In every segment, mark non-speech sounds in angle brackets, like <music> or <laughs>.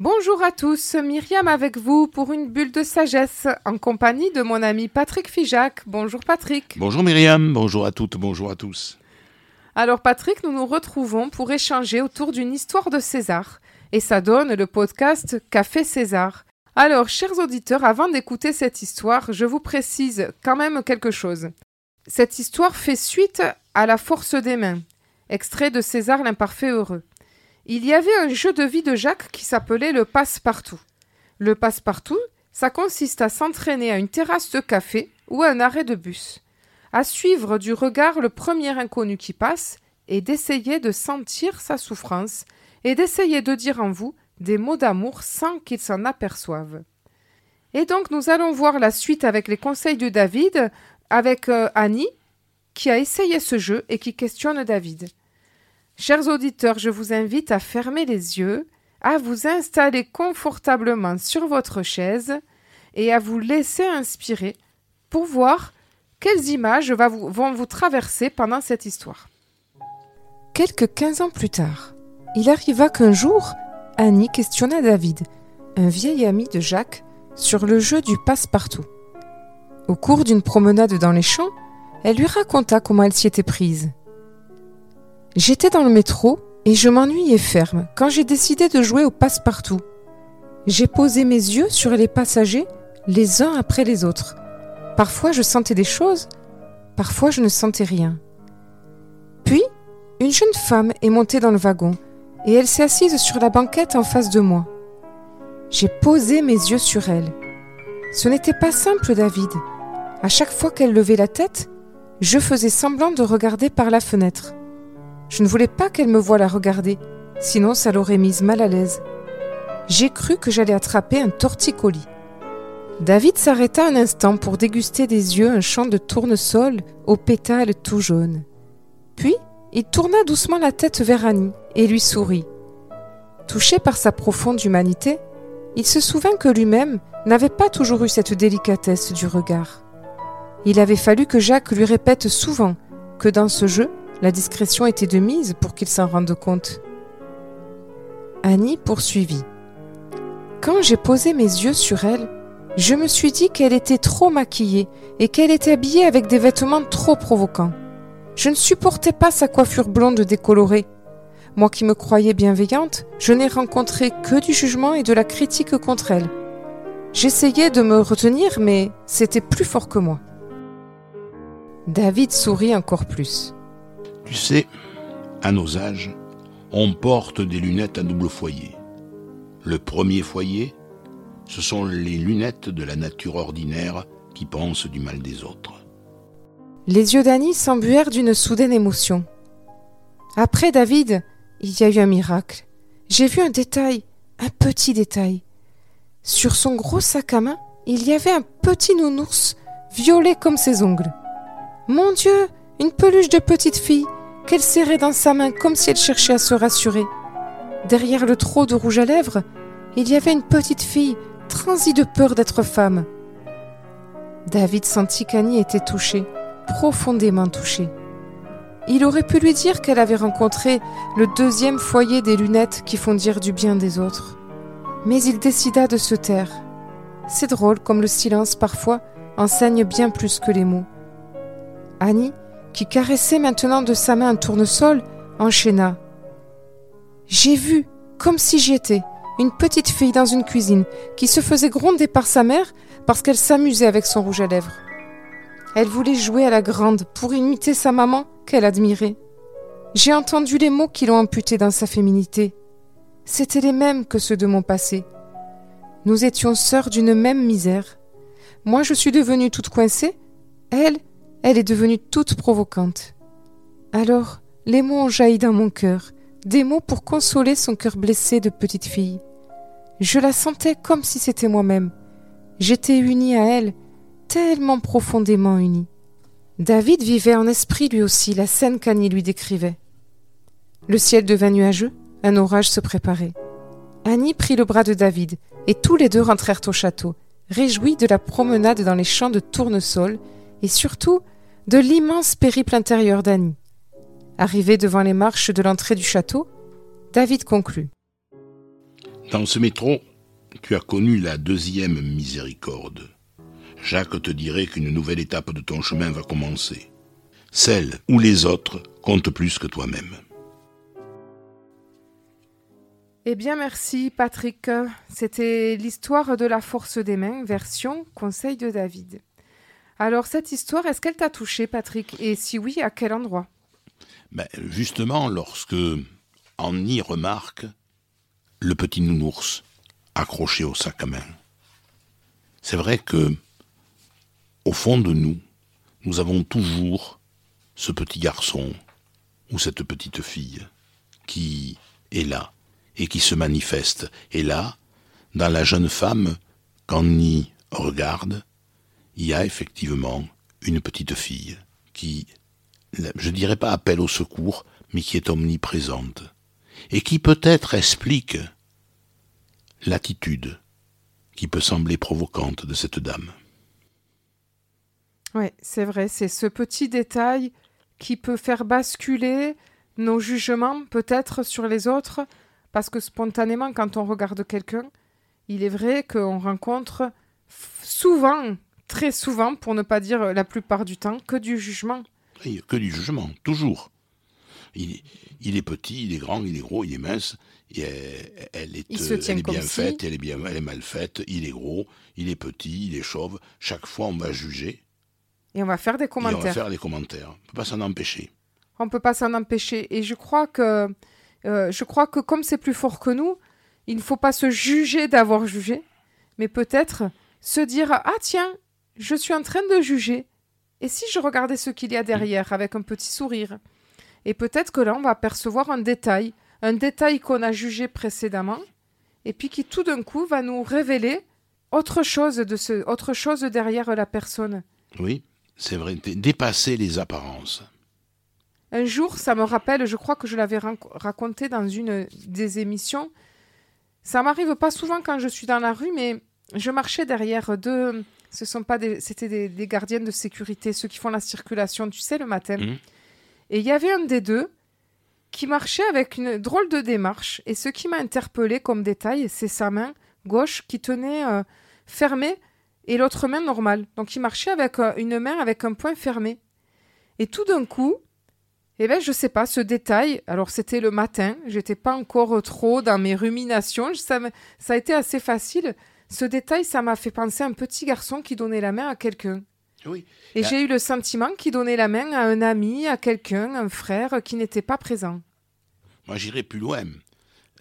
Bonjour à tous, Myriam avec vous pour une bulle de sagesse en compagnie de mon ami Patrick Fijac. Bonjour Patrick. Bonjour Myriam, bonjour à toutes, bonjour à tous. Alors Patrick, nous nous retrouvons pour échanger autour d'une histoire de César et ça donne le podcast Café César. Alors, chers auditeurs, avant d'écouter cette histoire, je vous précise quand même quelque chose. Cette histoire fait suite à La force des mains, extrait de César l'imparfait heureux. Il y avait un jeu de vie de Jacques qui s'appelait le passe-partout. Le passe-partout, ça consiste à s'entraîner à une terrasse de café ou à un arrêt de bus, à suivre du regard le premier inconnu qui passe et d'essayer de sentir sa souffrance et d'essayer de dire en vous des mots d'amour sans qu'il s'en aperçoive. Et donc nous allons voir la suite avec les conseils de David, avec euh, Annie, qui a essayé ce jeu et qui questionne David. Chers auditeurs, je vous invite à fermer les yeux, à vous installer confortablement sur votre chaise et à vous laisser inspirer pour voir quelles images vont vous traverser pendant cette histoire. Quelques quinze ans plus tard, il arriva qu'un jour, Annie questionna David, un vieil ami de Jacques, sur le jeu du passe-partout. Au cours d'une promenade dans les champs, elle lui raconta comment elle s'y était prise. J'étais dans le métro et je m'ennuyais ferme quand j'ai décidé de jouer au passe-partout. J'ai posé mes yeux sur les passagers les uns après les autres. Parfois je sentais des choses, parfois je ne sentais rien. Puis, une jeune femme est montée dans le wagon et elle s'est assise sur la banquette en face de moi. J'ai posé mes yeux sur elle. Ce n'était pas simple, David. À chaque fois qu'elle levait la tête, je faisais semblant de regarder par la fenêtre. Je ne voulais pas qu'elle me voie la regarder, sinon ça l'aurait mise mal à l'aise. J'ai cru que j'allais attraper un torticolis. David s'arrêta un instant pour déguster des yeux un champ de tournesol aux pétales tout jaunes. Puis, il tourna doucement la tête vers Annie et lui sourit. Touché par sa profonde humanité, il se souvint que lui-même n'avait pas toujours eu cette délicatesse du regard. Il avait fallu que Jacques lui répète souvent que dans ce jeu, la discrétion était de mise pour qu'il s'en rende compte. Annie poursuivit. Quand j'ai posé mes yeux sur elle, je me suis dit qu'elle était trop maquillée et qu'elle était habillée avec des vêtements trop provocants. Je ne supportais pas sa coiffure blonde décolorée. Moi qui me croyais bienveillante, je n'ai rencontré que du jugement et de la critique contre elle. J'essayais de me retenir, mais c'était plus fort que moi. David sourit encore plus. Tu sais, à nos âges, on porte des lunettes à double foyer. Le premier foyer, ce sont les lunettes de la nature ordinaire qui pensent du mal des autres. Les yeux d'Annie s'embuèrent d'une soudaine émotion. Après David, il y a eu un miracle. J'ai vu un détail, un petit détail. Sur son gros sac à main, il y avait un petit nounours, violet comme ses ongles. Mon Dieu, une peluche de petite fille, qu'elle serrait dans sa main comme si elle cherchait à se rassurer. Derrière le trot de rouge à lèvres, il y avait une petite fille, transie de peur d'être femme. David sentit qu'Annie était touchée, profondément touchée. Il aurait pu lui dire qu'elle avait rencontré le deuxième foyer des lunettes qui font dire du bien des autres. Mais il décida de se taire. C'est drôle comme le silence parfois enseigne bien plus que les mots. Annie qui caressait maintenant de sa main un tournesol, enchaîna. J'ai vu, comme si j'y étais, une petite fille dans une cuisine qui se faisait gronder par sa mère parce qu'elle s'amusait avec son rouge à lèvres. Elle voulait jouer à la grande pour imiter sa maman qu'elle admirait. J'ai entendu les mots qui l'ont amputée dans sa féminité. C'étaient les mêmes que ceux de mon passé. Nous étions sœurs d'une même misère. Moi je suis devenue toute coincée, elle, elle est devenue toute provocante. Alors, les mots ont jailli dans mon cœur, des mots pour consoler son cœur blessé de petite fille. Je la sentais comme si c'était moi-même. J'étais unie à elle, tellement profondément unie. David vivait en esprit lui aussi la scène qu'Annie lui décrivait. Le ciel devint nuageux, un orage se préparait. Annie prit le bras de David, et tous les deux rentrèrent au château, réjouis de la promenade dans les champs de tournesol et surtout de l'immense périple intérieur d'Annie. Arrivé devant les marches de l'entrée du château, David conclut. Dans ce métro, tu as connu la deuxième miséricorde. Jacques te dirait qu'une nouvelle étape de ton chemin va commencer. Celle où les autres comptent plus que toi-même. Eh bien, merci Patrick. C'était l'histoire de la force des mains, version Conseil de David. Alors, cette histoire, est-ce qu'elle t'a touché, Patrick? Et si oui, à quel endroit? Ben, Justement, lorsque y remarque le petit nounours accroché au sac à main. C'est vrai que, au fond de nous, nous avons toujours ce petit garçon ou cette petite fille qui est là et qui se manifeste. Et là, dans la jeune femme, y regarde, il y a effectivement une petite fille qui, je dirais pas appelle au secours, mais qui est omniprésente, et qui peut-être explique l'attitude qui peut sembler provocante de cette dame. Oui, c'est vrai, c'est ce petit détail qui peut faire basculer nos jugements peut-être sur les autres, parce que spontanément, quand on regarde quelqu'un, il est vrai qu'on rencontre souvent, très souvent, pour ne pas dire la plupart du temps, que du jugement. Oui, que du jugement, toujours. Il, il, est petit, il est grand, il est gros, il est mince, et elle, est, elle est bien faite, elle est, bien, elle est mal faite, il est gros, il est petit, il est chauve. Chaque fois, on va juger. Et on va faire des commentaires. Et on va faire des commentaires. On ne peut pas s'en empêcher. On ne peut pas s'en empêcher. Et je crois que, euh, je crois que comme c'est plus fort que nous, il ne faut pas se juger d'avoir jugé, mais peut-être se dire Ah tiens, je suis en train de juger. Et si je regardais ce qu'il y a derrière avec un petit sourire? Et peut-être que là, on va percevoir un détail, un détail qu'on a jugé précédemment, et puis qui tout d'un coup va nous révéler autre chose de ce, autre chose derrière la personne. Oui, c'est vrai, dépasser les apparences. Un jour, ça me rappelle, je crois que je l'avais raconté dans une des émissions. Ça m'arrive pas souvent quand je suis dans la rue, mais je marchais derrière deux. Ce sont pas des, c'était des, des, gardiens de sécurité, ceux qui font la circulation, tu sais, le matin. Mmh. Et il y avait un des deux qui marchait avec une drôle de démarche. Et ce qui m'a interpellé comme détail, c'est sa main gauche qui tenait euh, fermée et l'autre main normale. Donc il marchait avec euh, une main avec un poing fermé. Et tout d'un coup, eh bien, je sais pas, ce détail, alors c'était le matin, j'étais pas encore trop dans mes ruminations, ça, ça a été assez facile. Ce détail, ça m'a fait penser à un petit garçon qui donnait la main à quelqu'un. Oui. Et j'ai eu le sentiment qu'il donnait la main à un ami, à quelqu'un, un frère qui n'était pas présent. Moi, j'irais plus loin.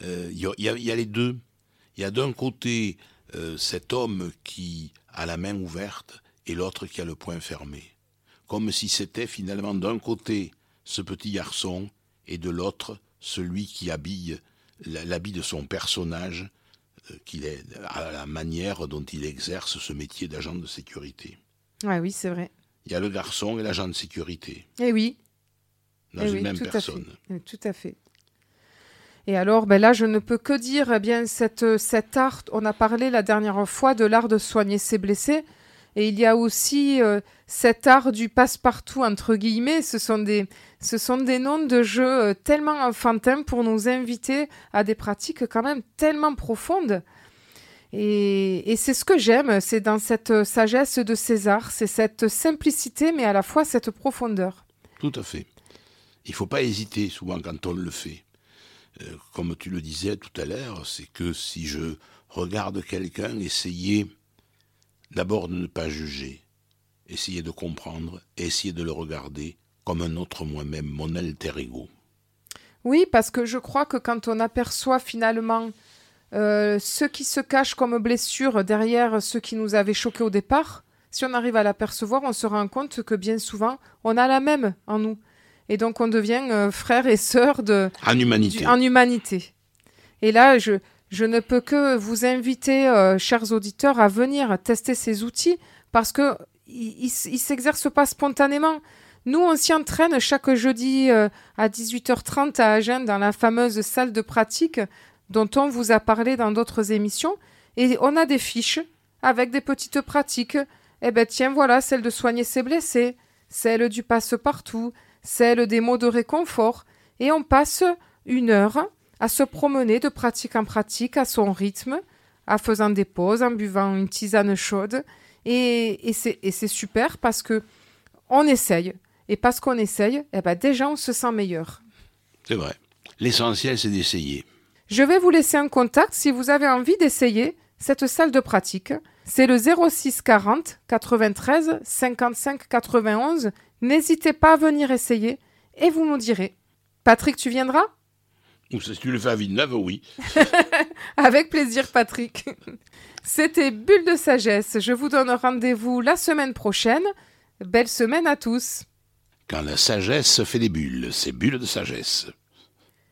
Il euh, y, y, a les deux. Il y a d'un côté euh, cet homme qui a la main ouverte et l'autre qui a le poing fermé. Comme si c'était finalement d'un côté ce petit garçon, et de l'autre, celui qui habille l'habit de son personnage, qu'il est à la manière dont il exerce ce métier d'agent de sécurité. Oui, c'est vrai. Il y a le garçon et l'agent de sécurité. Eh oui. Dans eh une même personne. Eh, tout à fait. Et alors, ben là, je ne peux que dire, eh bien, cette, cet art, on a parlé la dernière fois de l'art de soigner ses blessés. Et il y a aussi euh, cet art du passe-partout, entre guillemets. Ce sont, des, ce sont des noms de jeux euh, tellement enfantins pour nous inviter à des pratiques quand même tellement profondes. Et, c'est ce que j'aime, c'est dans cette sagesse de César, c'est cette simplicité, mais à la fois cette profondeur. Tout à fait. Il ne faut pas hésiter souvent quand on le fait. Euh, comme tu le disais tout à l'heure, c'est que si je regarde quelqu'un, essayer D'abord de ne pas juger, essayer de comprendre, essayer de le regarder comme un autre moi-même, mon alter ego. Oui, parce que je crois que quand on aperçoit finalement euh, ce qui se cache comme blessure derrière ce qui nous avait choqué au départ, si on arrive à l'apercevoir, on se rend compte que bien souvent, on a la même en nous. Et donc on devient euh, frère et sœur de... En humanité. en humanité. Et là, je, je ne peux que vous inviter, euh, chers auditeurs, à venir tester ces outils parce que ils ne s'exercent pas spontanément. Nous, on s'y entraîne chaque jeudi euh, à 18h30 à Agen dans la fameuse salle de pratique dont on vous a parlé dans d'autres émissions. Et on a des fiches avec des petites pratiques. Eh ben tiens, voilà, celle de soigner ses blessés, celle du passe-partout, celle des mots de réconfort. Et on passe une heure à se promener de pratique en pratique à son rythme, en faisant des pauses, en buvant une tisane chaude. Et, et c'est super parce que on essaye. Et parce qu'on essaye, eh ben déjà on se sent meilleur. C'est vrai. L'essentiel, c'est d'essayer. Je vais vous laisser un contact si vous avez envie d'essayer cette salle de pratique. C'est le 06 40 93 55 91. N'hésitez pas à venir essayer et vous nous direz. Patrick, tu viendras? Ou si tu le fais à Villeneuve, oui. <laughs> Avec plaisir, Patrick. C'était Bulle de sagesse. Je vous donne rendez-vous la semaine prochaine. Belle semaine à tous. Quand la sagesse fait des bulles, c'est bulle de sagesse.